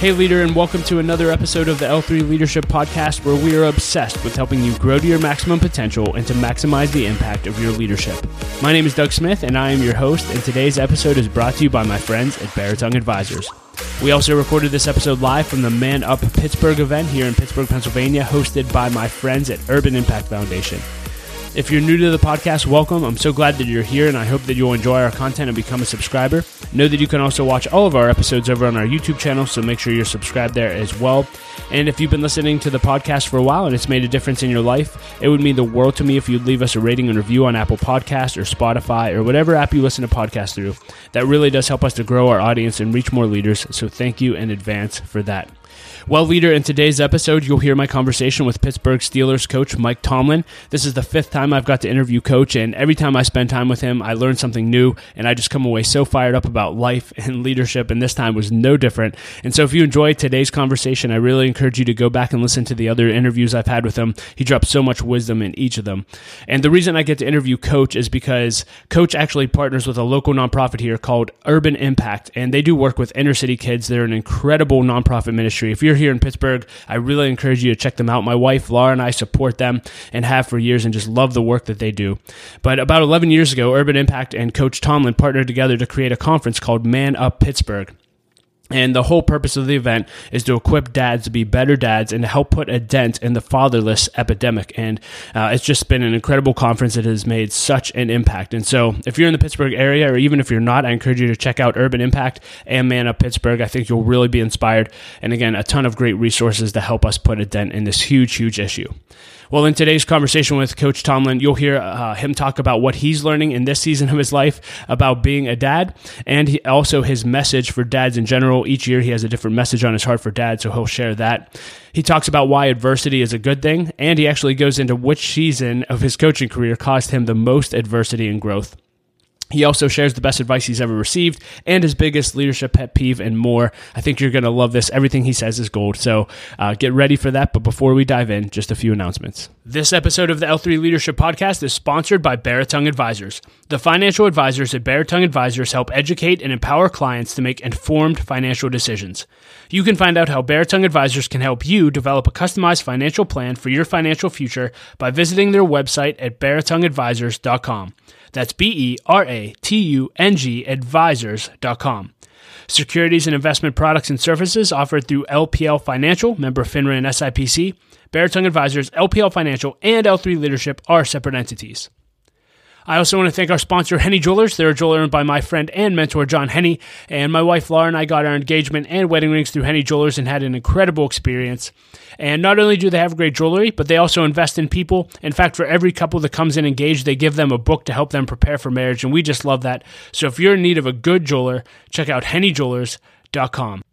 Hey, leader, and welcome to another episode of the L3 Leadership Podcast, where we are obsessed with helping you grow to your maximum potential and to maximize the impact of your leadership. My name is Doug Smith, and I am your host, and today's episode is brought to you by my friends at Beratung Advisors. We also recorded this episode live from the Man Up Pittsburgh event here in Pittsburgh, Pennsylvania, hosted by my friends at Urban Impact Foundation. If you're new to the podcast, welcome. I'm so glad that you're here, and I hope that you'll enjoy our content and become a subscriber. Know that you can also watch all of our episodes over on our YouTube channel, so make sure you're subscribed there as well. And if you've been listening to the podcast for a while and it's made a difference in your life, it would mean the world to me if you'd leave us a rating and review on Apple Podcast or Spotify or whatever app you listen to podcasts through. That really does help us to grow our audience and reach more leaders, so thank you in advance for that. Well, leader, in today's episode, you'll hear my conversation with Pittsburgh Steelers coach Mike Tomlin. This is the fifth time I've got to interview Coach, and every time I spend time with him, I learn something new, and I just come away so fired up about life and leadership, and this time was no different. And so, if you enjoyed today's conversation, I really encourage you to go back and listen to the other interviews I've had with him. He drops so much wisdom in each of them. And the reason I get to interview Coach is because Coach actually partners with a local nonprofit here called Urban Impact, and they do work with inner city kids. They're an incredible nonprofit ministry. If you're here in Pittsburgh, I really encourage you to check them out. My wife, Laura, and I support them and have for years and just love the work that they do. But about 11 years ago, Urban Impact and Coach Tomlin partnered together to create a conference called Man Up Pittsburgh. And the whole purpose of the event is to equip dads to be better dads and to help put a dent in the fatherless epidemic. And uh, it's just been an incredible conference that has made such an impact. And so, if you're in the Pittsburgh area, or even if you're not, I encourage you to check out Urban Impact and Man Up Pittsburgh. I think you'll really be inspired. And again, a ton of great resources to help us put a dent in this huge, huge issue. Well, in today's conversation with Coach Tomlin, you'll hear uh, him talk about what he's learning in this season of his life about being a dad, and he, also his message for dads in general. Each year, he has a different message on his heart for dads, so he'll share that. He talks about why adversity is a good thing, and he actually goes into which season of his coaching career caused him the most adversity and growth. He also shares the best advice he's ever received and his biggest leadership pet peeve and more. I think you're going to love this. Everything he says is gold. So uh, get ready for that. But before we dive in, just a few announcements. This episode of the L3 Leadership Podcast is sponsored by Beratung Advisors. The financial advisors at Beratung Advisors help educate and empower clients to make informed financial decisions. You can find out how Beratung Advisors can help you develop a customized financial plan for your financial future by visiting their website at beratungadvisors.com. That's B E R A T U N G advisors.com. Securities and investment products and services offered through LPL Financial, member FINRA and SIPC. Beratung Advisors, LPL Financial, and L3 Leadership are separate entities. I also want to thank our sponsor, Henne Jewelers. They're a jeweler owned by my friend and mentor, John Henne. And my wife, Laura, and I got our engagement and wedding rings through Henne Jewelers and had an incredible experience. And not only do they have great jewelry, but they also invest in people. In fact, for every couple that comes in engaged, they give them a book to help them prepare for marriage. And we just love that. So if you're in need of a good jeweler, check out Henne Jewelers.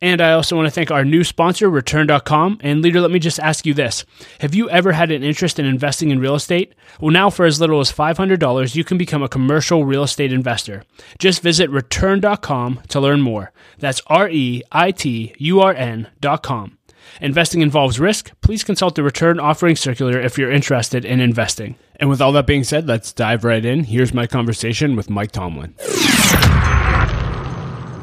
And I also want to thank our new sponsor, Return.com. And leader, let me just ask you this Have you ever had an interest in investing in real estate? Well, now for as little as $500, you can become a commercial real estate investor. Just visit Return.com to learn more. That's R E I T U R N.com. Investing involves risk. Please consult the return offering circular if you're interested in investing. And with all that being said, let's dive right in. Here's my conversation with Mike Tomlin.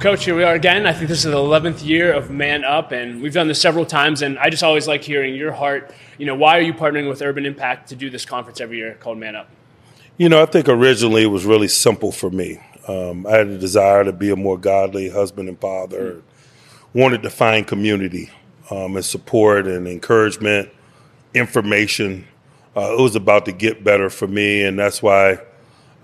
Coach, here we are again. I think this is the 11th year of Man Up, and we've done this several times. And I just always like hearing your heart. You know, why are you partnering with Urban Impact to do this conference every year called Man Up? You know, I think originally it was really simple for me. Um, I had a desire to be a more godly husband and father. Mm-hmm. Wanted to find community um, and support and encouragement, information. Uh, it was about to get better for me, and that's why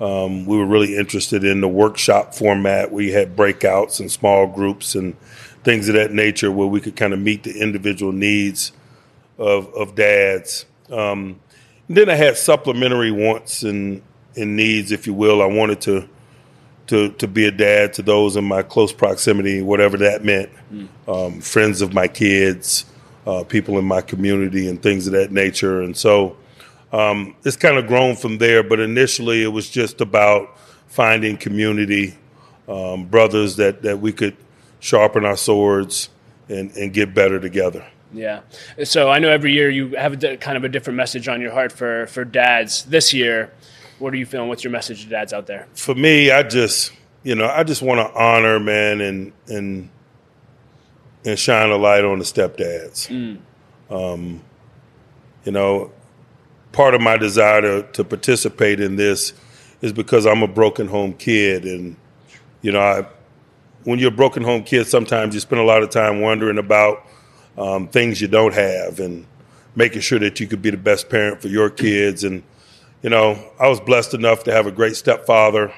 um, we were really interested in the workshop format. We had breakouts and small groups and things of that nature where we could kind of meet the individual needs of, of dads. Um, then I had supplementary wants and, and needs, if you will. I wanted to to to be a dad to those in my close proximity, whatever that meant. Mm. Um, friends of my kids, uh, people in my community, and things of that nature. And so um, it's kind of grown from there, but initially it was just about finding community, um, brothers that, that we could sharpen our swords and, and get better together. Yeah. So I know every year you have a, kind of a different message on your heart for, for dads. This year, what are you feeling? What's your message to dads out there? For me, I just, you know, I just want to honor, man, and, and and shine a light on the stepdads. Mm. Um, you know, part of my desire to, to participate in this is because I'm a broken home kid, and you know, I, when you're a broken home kid, sometimes you spend a lot of time wondering about um, things you don't have and making sure that you could be the best parent for your kids. And you know, I was blessed enough to have a great stepfather,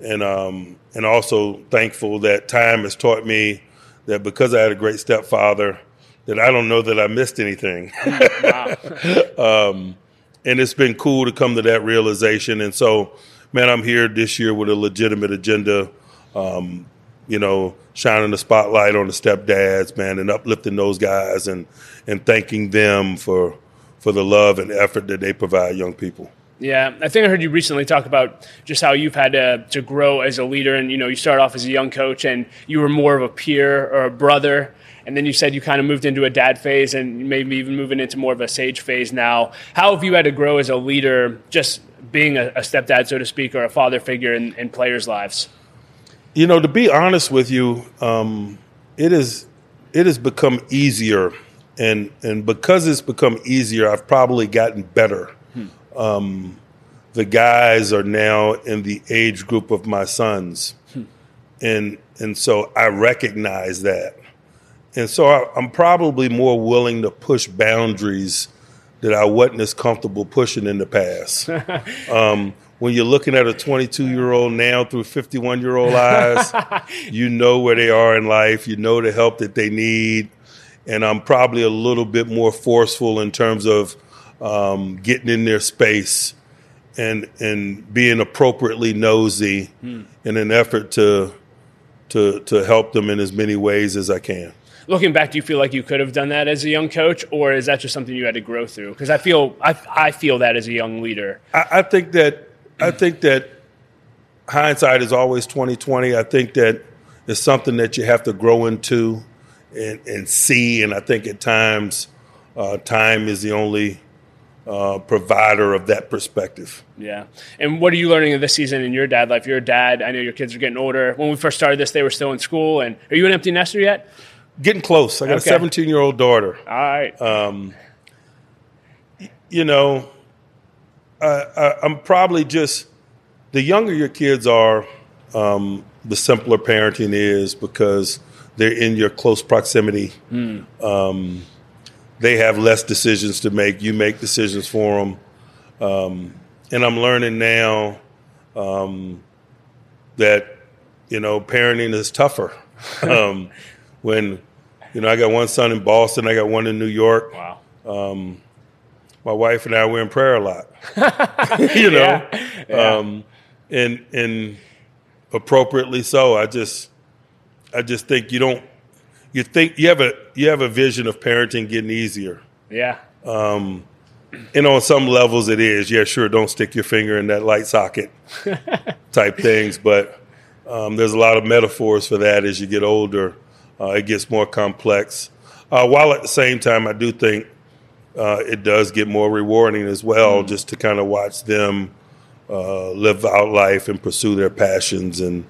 and um, and also thankful that time has taught me that because I had a great stepfather, that I don't know that I missed anything. um, and it's been cool to come to that realization. And so, man, I'm here this year with a legitimate agenda. Um, you know, shining the spotlight on the stepdads, man, and uplifting those guys and and thanking them for for the love and effort that they provide young people. Yeah, I think I heard you recently talk about just how you've had to, to grow as a leader, and you know, you started off as a young coach, and you were more of a peer or a brother, and then you said you kind of moved into a dad phase, and maybe even moving into more of a sage phase now. How have you had to grow as a leader, just being a, a stepdad, so to speak, or a father figure in, in players' lives? You know, to be honest with you, um, it is it has become easier, and and because it's become easier, I've probably gotten better um, the guys are now in the age group of my sons, hmm. and and so I recognize that, and so I, I'm probably more willing to push boundaries that I wasn't as comfortable pushing in the past. um, when you're looking at a 22 year old now through 51 year old eyes, you know where they are in life, you know the help that they need, and I'm probably a little bit more forceful in terms of um, getting in their space and and being appropriately nosy hmm. in an effort to to to help them in as many ways as I can. Looking back, do you feel like you could have done that as a young coach, or is that just something you had to grow through? Because I feel I, I feel that as a young leader. I, I think that I think that hindsight is always twenty twenty. I think that it's something that you have to grow into and, and see. And I think at times, uh, time is the only uh, provider of that perspective. Yeah. And what are you learning this season in your dad life? You're a dad. I know your kids are getting older. When we first started this, they were still in school. And are you an empty nester yet? Getting close. I got okay. a 17 year old daughter. All right. Um, you know, I, am probably just the younger your kids are, um, the simpler parenting is because they're in your close proximity. Mm. Um, they have less decisions to make. You make decisions for them. Um, and I'm learning now um, that, you know, parenting is tougher. um, when, you know, I got one son in Boston, I got one in New York. Wow. Um, my wife and I were in prayer a lot, you know, yeah. Yeah. Um, and and appropriately so. I just I just think you don't you think you have a you have a vision of parenting getting easier. Yeah. Um, and on some levels it is. Yeah, sure. Don't stick your finger in that light socket type things, but um, there's a lot of metaphors for that as you get older. Uh, it gets more complex. Uh, while at the same time, I do think uh, it does get more rewarding as well, mm. just to kind of watch them uh, live out life and pursue their passions and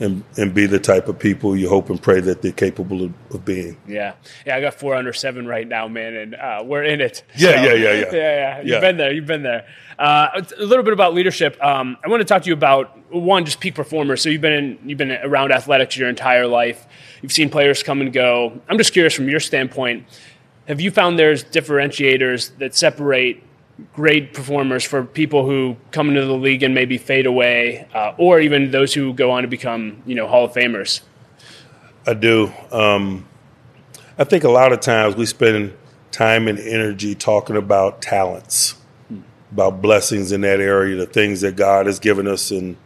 and and be the type of people you hope and pray that they're capable of, of being. Yeah, yeah. I got four under seven right now, man, and uh, we're in it. Yeah, so, yeah, yeah, yeah, yeah, yeah. You've yeah. been there. You've been there. Uh, a little bit about leadership. Um, I want to talk to you about one, just peak performers. So you've been in, you've been around athletics your entire life. You've seen players come and go. I'm just curious from your standpoint. Have you found there's differentiators that separate great performers for people who come into the league and maybe fade away, uh, or even those who go on to become, you know, Hall of Famers? I do. Um, I think a lot of times we spend time and energy talking about talents, about blessings in that area, the things that God has given us, and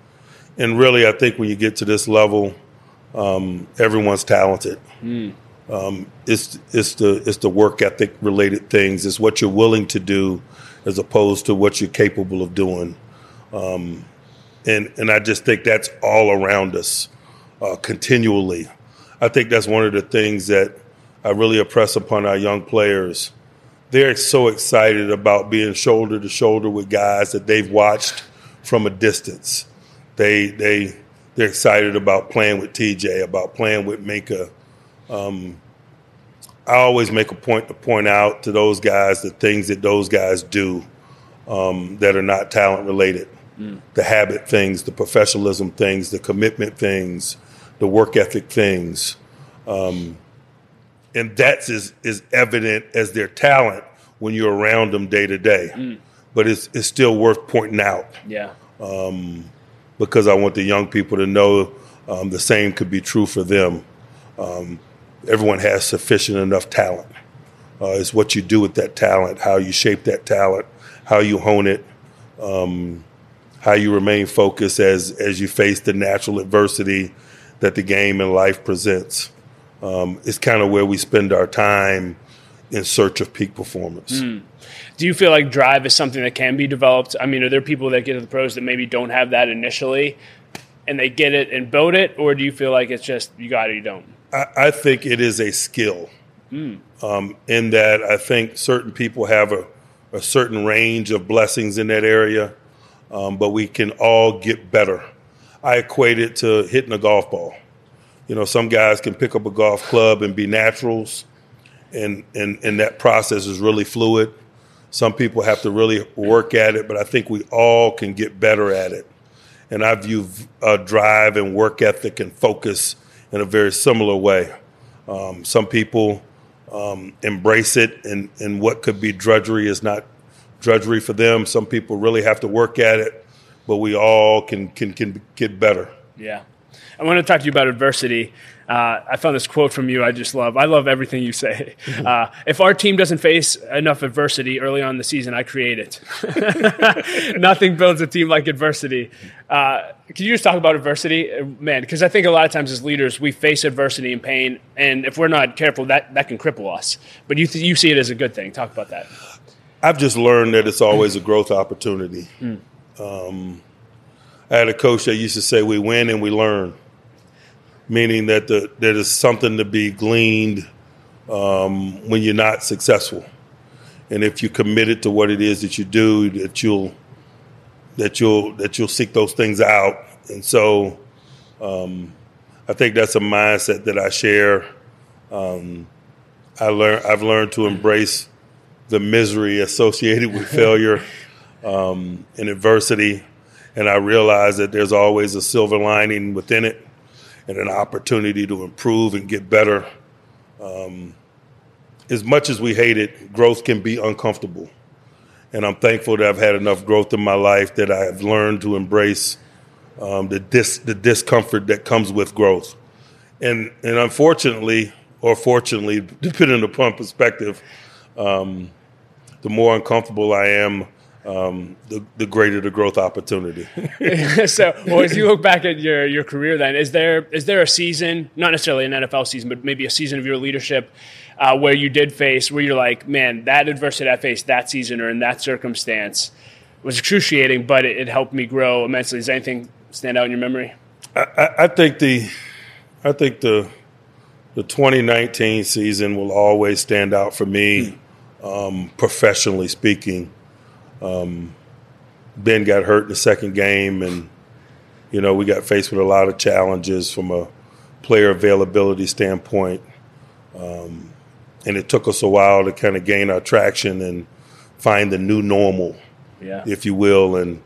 and really, I think when you get to this level, um, everyone's talented. Mm. Um, it's it's the it's the work ethic related things. It's what you're willing to do as opposed to what you're capable of doing. Um, and and I just think that's all around us uh, continually. I think that's one of the things that I really impress upon our young players. They're so excited about being shoulder to shoulder with guys that they've watched from a distance. They they they're excited about playing with TJ, about playing with Minkah, um, I always make a point to point out to those guys the things that those guys do um, that are not talent related. Mm. The habit things, the professionalism things, the commitment things, the work ethic things. Um, and that's as, as evident as their talent when you're around them day to day. Mm. But it's, it's still worth pointing out. Yeah. Um, because I want the young people to know um, the same could be true for them. Um, everyone has sufficient enough talent. Uh, it's what you do with that talent, how you shape that talent, how you hone it, um, how you remain focused as as you face the natural adversity that the game and life presents. Um, it's kind of where we spend our time in search of peak performance. Mm. Do you feel like drive is something that can be developed? I mean, are there people that get to the pros that maybe don't have that initially, and they get it and build it, or do you feel like it's just you got it, you don't? I, I think it is a skill. Mm. Um, in that, I think certain people have a, a, certain range of blessings in that area, um, but we can all get better. I equate it to hitting a golf ball. You know, some guys can pick up a golf club and be naturals, and and and that process is really fluid. Some people have to really work at it, but I think we all can get better at it. And I view uh, drive and work ethic and focus in a very similar way. Um, some people um, embrace it, and, and what could be drudgery is not drudgery for them. Some people really have to work at it, but we all can can, can get better. Yeah. I want to talk to you about adversity. Uh, I found this quote from you I just love. I love everything you say. Uh, if our team doesn't face enough adversity early on in the season, I create it. Nothing builds a team like adversity. Uh, can you just talk about adversity? Uh, man, because I think a lot of times as leaders, we face adversity and pain, and if we're not careful, that, that can cripple us. But you, th- you see it as a good thing. Talk about that. I've just learned that it's always a growth opportunity. Mm. Um, I had a coach that used to say, We win and we learn meaning that the, there is something to be gleaned um, when you're not successful. And if you're committed to what it is that you do, that you'll that you'll that you'll seek those things out. And so, um, I think that's a mindset that I share. Um, I learn I've learned to embrace the misery associated with failure um, and adversity, and I realize that there's always a silver lining within it and an opportunity to improve and get better. Um, as much as we hate it, growth can be uncomfortable. And I'm thankful that I've had enough growth in my life that I have learned to embrace um, the, dis- the discomfort that comes with growth. And, and unfortunately, or fortunately, depending upon perspective, um, the more uncomfortable I am, um, the, the greater the growth opportunity. so, well, as you look back at your, your career, then is there is there a season, not necessarily an NFL season, but maybe a season of your leadership uh, where you did face, where you're like, man, that adversity I faced that season or in that circumstance was excruciating, but it, it helped me grow immensely. Does anything stand out in your memory? I, I think the, I think the, the 2019 season will always stand out for me, hmm. um, professionally speaking. Um, ben got hurt in the second game, and you know we got faced with a lot of challenges from a player availability standpoint, um, and it took us a while to kind of gain our traction and find the new normal, yeah. if you will, and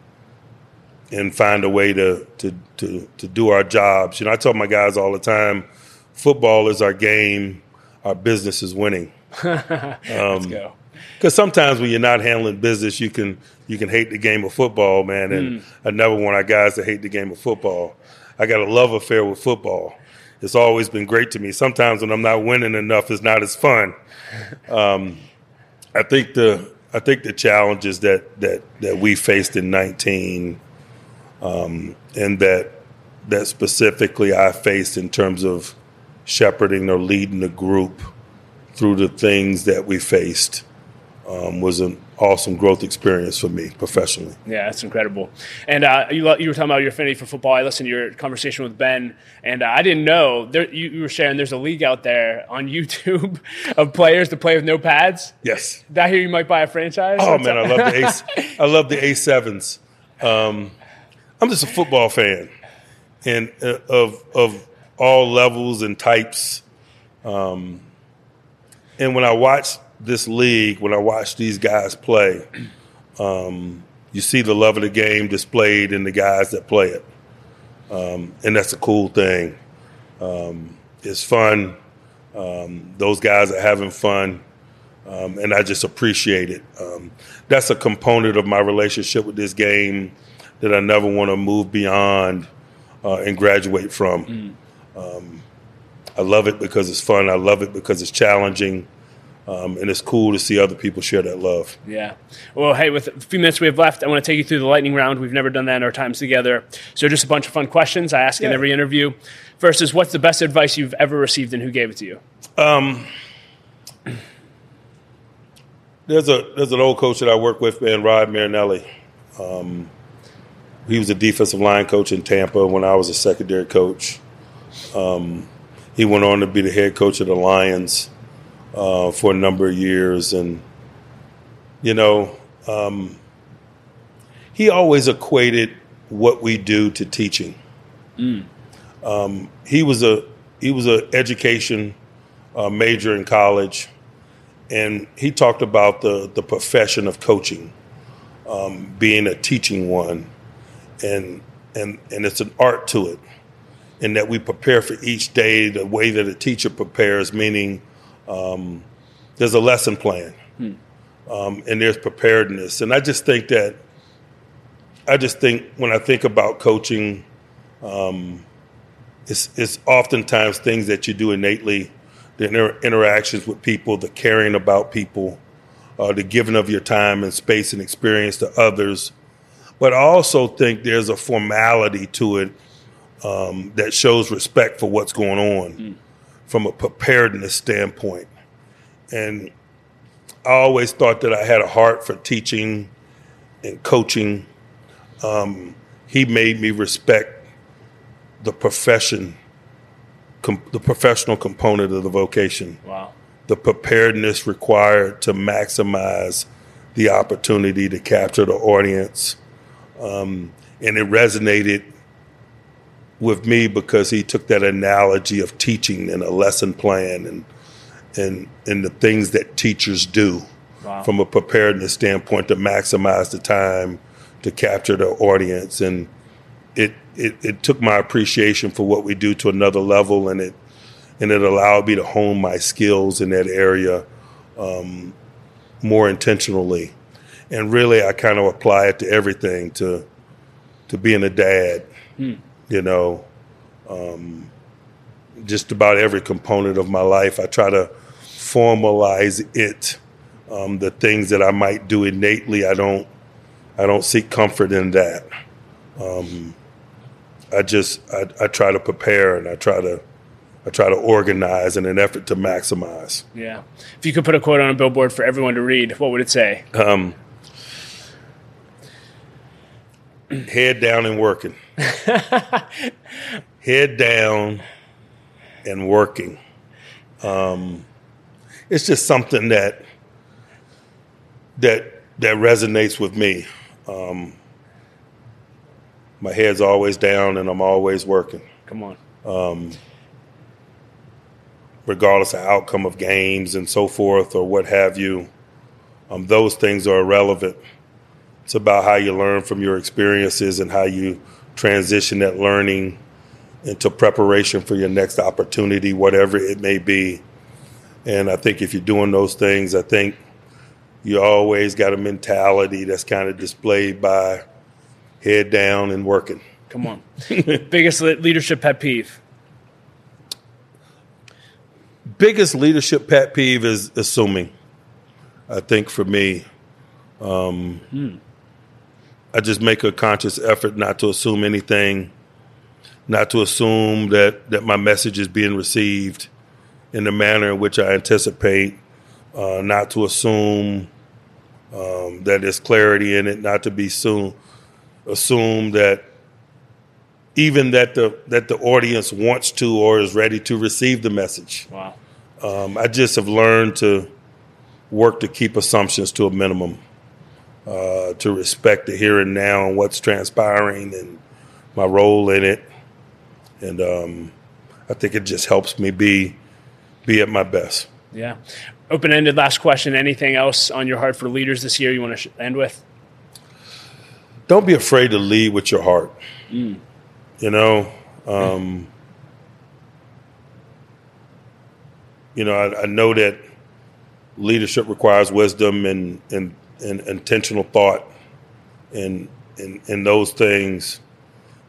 and find a way to, to to to do our jobs. You know, I tell my guys all the time, football is our game, our business is winning. Let's go because sometimes when you're not handling business, you can you can hate the game of football, man. And mm. I never want our guys to hate the game of football. I got a love affair with football. It's always been great to me. Sometimes when I'm not winning enough, it's not as fun. Um, I think the I think the challenges that that that we faced in 19, um, and that that specifically I faced in terms of shepherding or leading the group through the things that we faced um, was an awesome growth experience for me professionally. Yeah, that's incredible. And uh, you, you were talking about your affinity for football. I listened to your conversation with Ben, and uh, I didn't know there, you, you, were sharing there's a league out there on YouTube of players to play with no pads. Yes. Did I hear you might buy a franchise? Oh man, I love the A. I love the A sevens. Um, I'm just a football fan, and uh, of of all levels and types. Um, And when I watch this league, when I watch these guys play, um, you see the love of the game displayed in the guys that play it, um, and that's a cool thing. Um, it's fun. Um, those guys are having fun, um, and I just appreciate it. Um, that's a component of my relationship with this game that I never want to move beyond uh, and graduate from. Mm. I love it because it's fun. I love it because it's challenging. Um, and it's cool to see other people share that love. Yeah. Well, hey, with a few minutes we have left, I want to take you through the lightning round. We've never done that in our times together. So, just a bunch of fun questions I ask yeah. in every interview. First is, what's the best advice you've ever received, and who gave it to you? Um, there's a there's an old coach that I work with, man, Rod Marinelli. Um, he was a defensive line coach in Tampa when I was a secondary coach. Um, he went on to be the head coach of the Lions uh, for a number of years, and you know, um, he always equated what we do to teaching. Mm. Um, he was a he was an education uh, major in college, and he talked about the the profession of coaching um, being a teaching one, and and and it's an art to it, and that we prepare for each day the way that a teacher prepares, meaning um, there's a lesson plan, um, and there's preparedness. And I just think that, I just think when I think about coaching, um, it's, it's oftentimes things that you do innately, the inter- interactions with people, the caring about people, uh, the giving of your time and space and experience to others. But I also think there's a formality to it um, that shows respect for what's going on. Mm from a preparedness standpoint. And I always thought that I had a heart for teaching and coaching. Um, he made me respect the profession, com- the professional component of the vocation. Wow. The preparedness required to maximize the opportunity to capture the audience. Um, and it resonated with me because he took that analogy of teaching and a lesson plan and and and the things that teachers do wow. from a preparedness standpoint to maximize the time to capture the audience. And it, it it took my appreciation for what we do to another level and it and it allowed me to hone my skills in that area um, more intentionally. And really I kind of apply it to everything to to being a dad. Hmm you know, um, just about every component of my life. I try to formalize it. Um, the things that I might do innately, I don't, I don't seek comfort in that. Um, I just, I, I try to prepare and I try to, I try to organize in an effort to maximize. Yeah. If you could put a quote on a billboard for everyone to read, what would it say? Um, head down and working. head down and working. Um, it's just something that that that resonates with me. Um, my head's always down, and I'm always working. Come on. Um, regardless of outcome of games and so forth, or what have you, um, those things are irrelevant. It's about how you learn from your experiences and how you transition that learning into preparation for your next opportunity, whatever it may be. And I think if you're doing those things, I think you always got a mentality that's kind of displayed by head down and working. Come on. Biggest leadership pet peeve? Biggest leadership pet peeve is assuming. I think for me, um, hmm. I just make a conscious effort not to assume anything, not to assume that, that my message is being received in the manner in which I anticipate, uh, not to assume um, that there's clarity in it, not to be soon assume that even that the that the audience wants to or is ready to receive the message. Wow. Um, I just have learned to work to keep assumptions to a minimum uh, to respect the here and now and what's transpiring and my role in it. And um, I think it just helps me be be at my best. Yeah. open ended last question. Anything else on your heart for leaders this year you want to sh- end with? Don't be afraid to lead with your heart. Mm. You know, um, you know, I, I, know that leadership requires wisdom and, and, and intentional thought and, and, those things.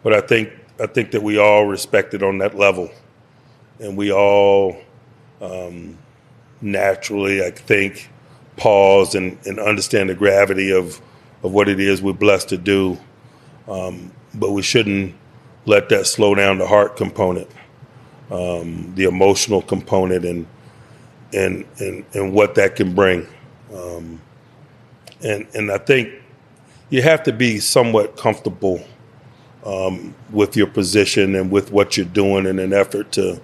But I think I think that we all respect it on that level, and we all um, naturally, I think, pause and, and understand the gravity of of what it is we're blessed to do. Um, but we shouldn't let that slow down the heart component, um, the emotional component, and and and and what that can bring. Um, and and I think you have to be somewhat comfortable um, with your position and with what you're doing in an effort to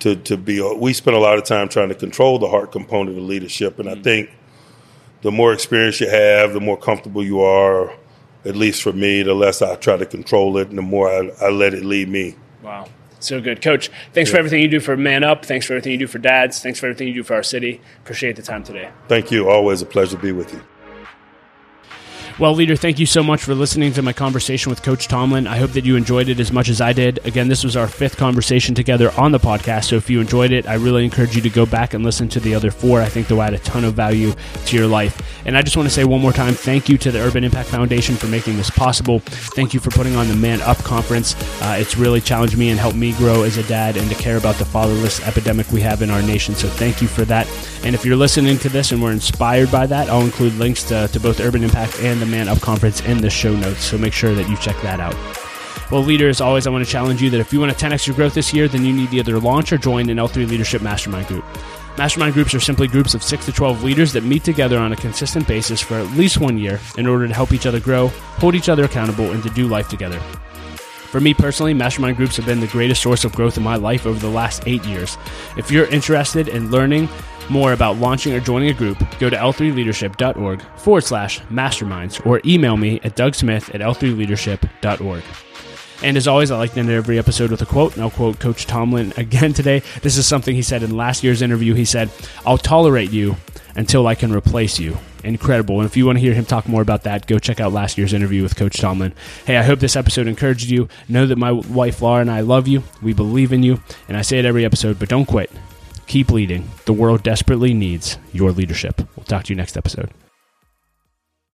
to to be. We spend a lot of time trying to control the heart component of leadership, and I mm-hmm. think the more experience you have, the more comfortable you are. At least for me, the less I try to control it, and the more I, I let it lead me. Wow. So good. Coach, thanks yeah. for everything you do for Man Up. Thanks for everything you do for dads. Thanks for everything you do for our city. Appreciate the time today. Thank you. Always a pleasure to be with you. Well, leader, thank you so much for listening to my conversation with Coach Tomlin. I hope that you enjoyed it as much as I did. Again, this was our fifth conversation together on the podcast. So if you enjoyed it, I really encourage you to go back and listen to the other four. I think they'll add a ton of value to your life. And I just want to say one more time thank you to the Urban Impact Foundation for making this possible. Thank you for putting on the Man Up Conference. Uh, it's really challenged me and helped me grow as a dad and to care about the fatherless epidemic we have in our nation. So thank you for that. And if you're listening to this and were inspired by that, I'll include links to, to both Urban Impact and the Man Up Conference in the show notes. So make sure that you check that out. Well, leaders, always, I want to challenge you that if you want to 10x your growth this year, then you need to either launch or join an L3 Leadership Mastermind Group. Mastermind groups are simply groups of 6 to 12 leaders that meet together on a consistent basis for at least one year in order to help each other grow, hold each other accountable, and to do life together. For me personally, mastermind groups have been the greatest source of growth in my life over the last eight years. If you're interested in learning more about launching or joining a group, go to l3leadership.org forward slash masterminds or email me at dougsmith at l3leadership.org. And as always, I like to end every episode with a quote, and I'll quote Coach Tomlin again today. This is something he said in last year's interview. He said, I'll tolerate you until I can replace you. Incredible. And if you want to hear him talk more about that, go check out last year's interview with Coach Tomlin. Hey, I hope this episode encouraged you. Know that my wife Laura and I love you. We believe in you. And I say it every episode, but don't quit. Keep leading. The world desperately needs your leadership. We'll talk to you next episode.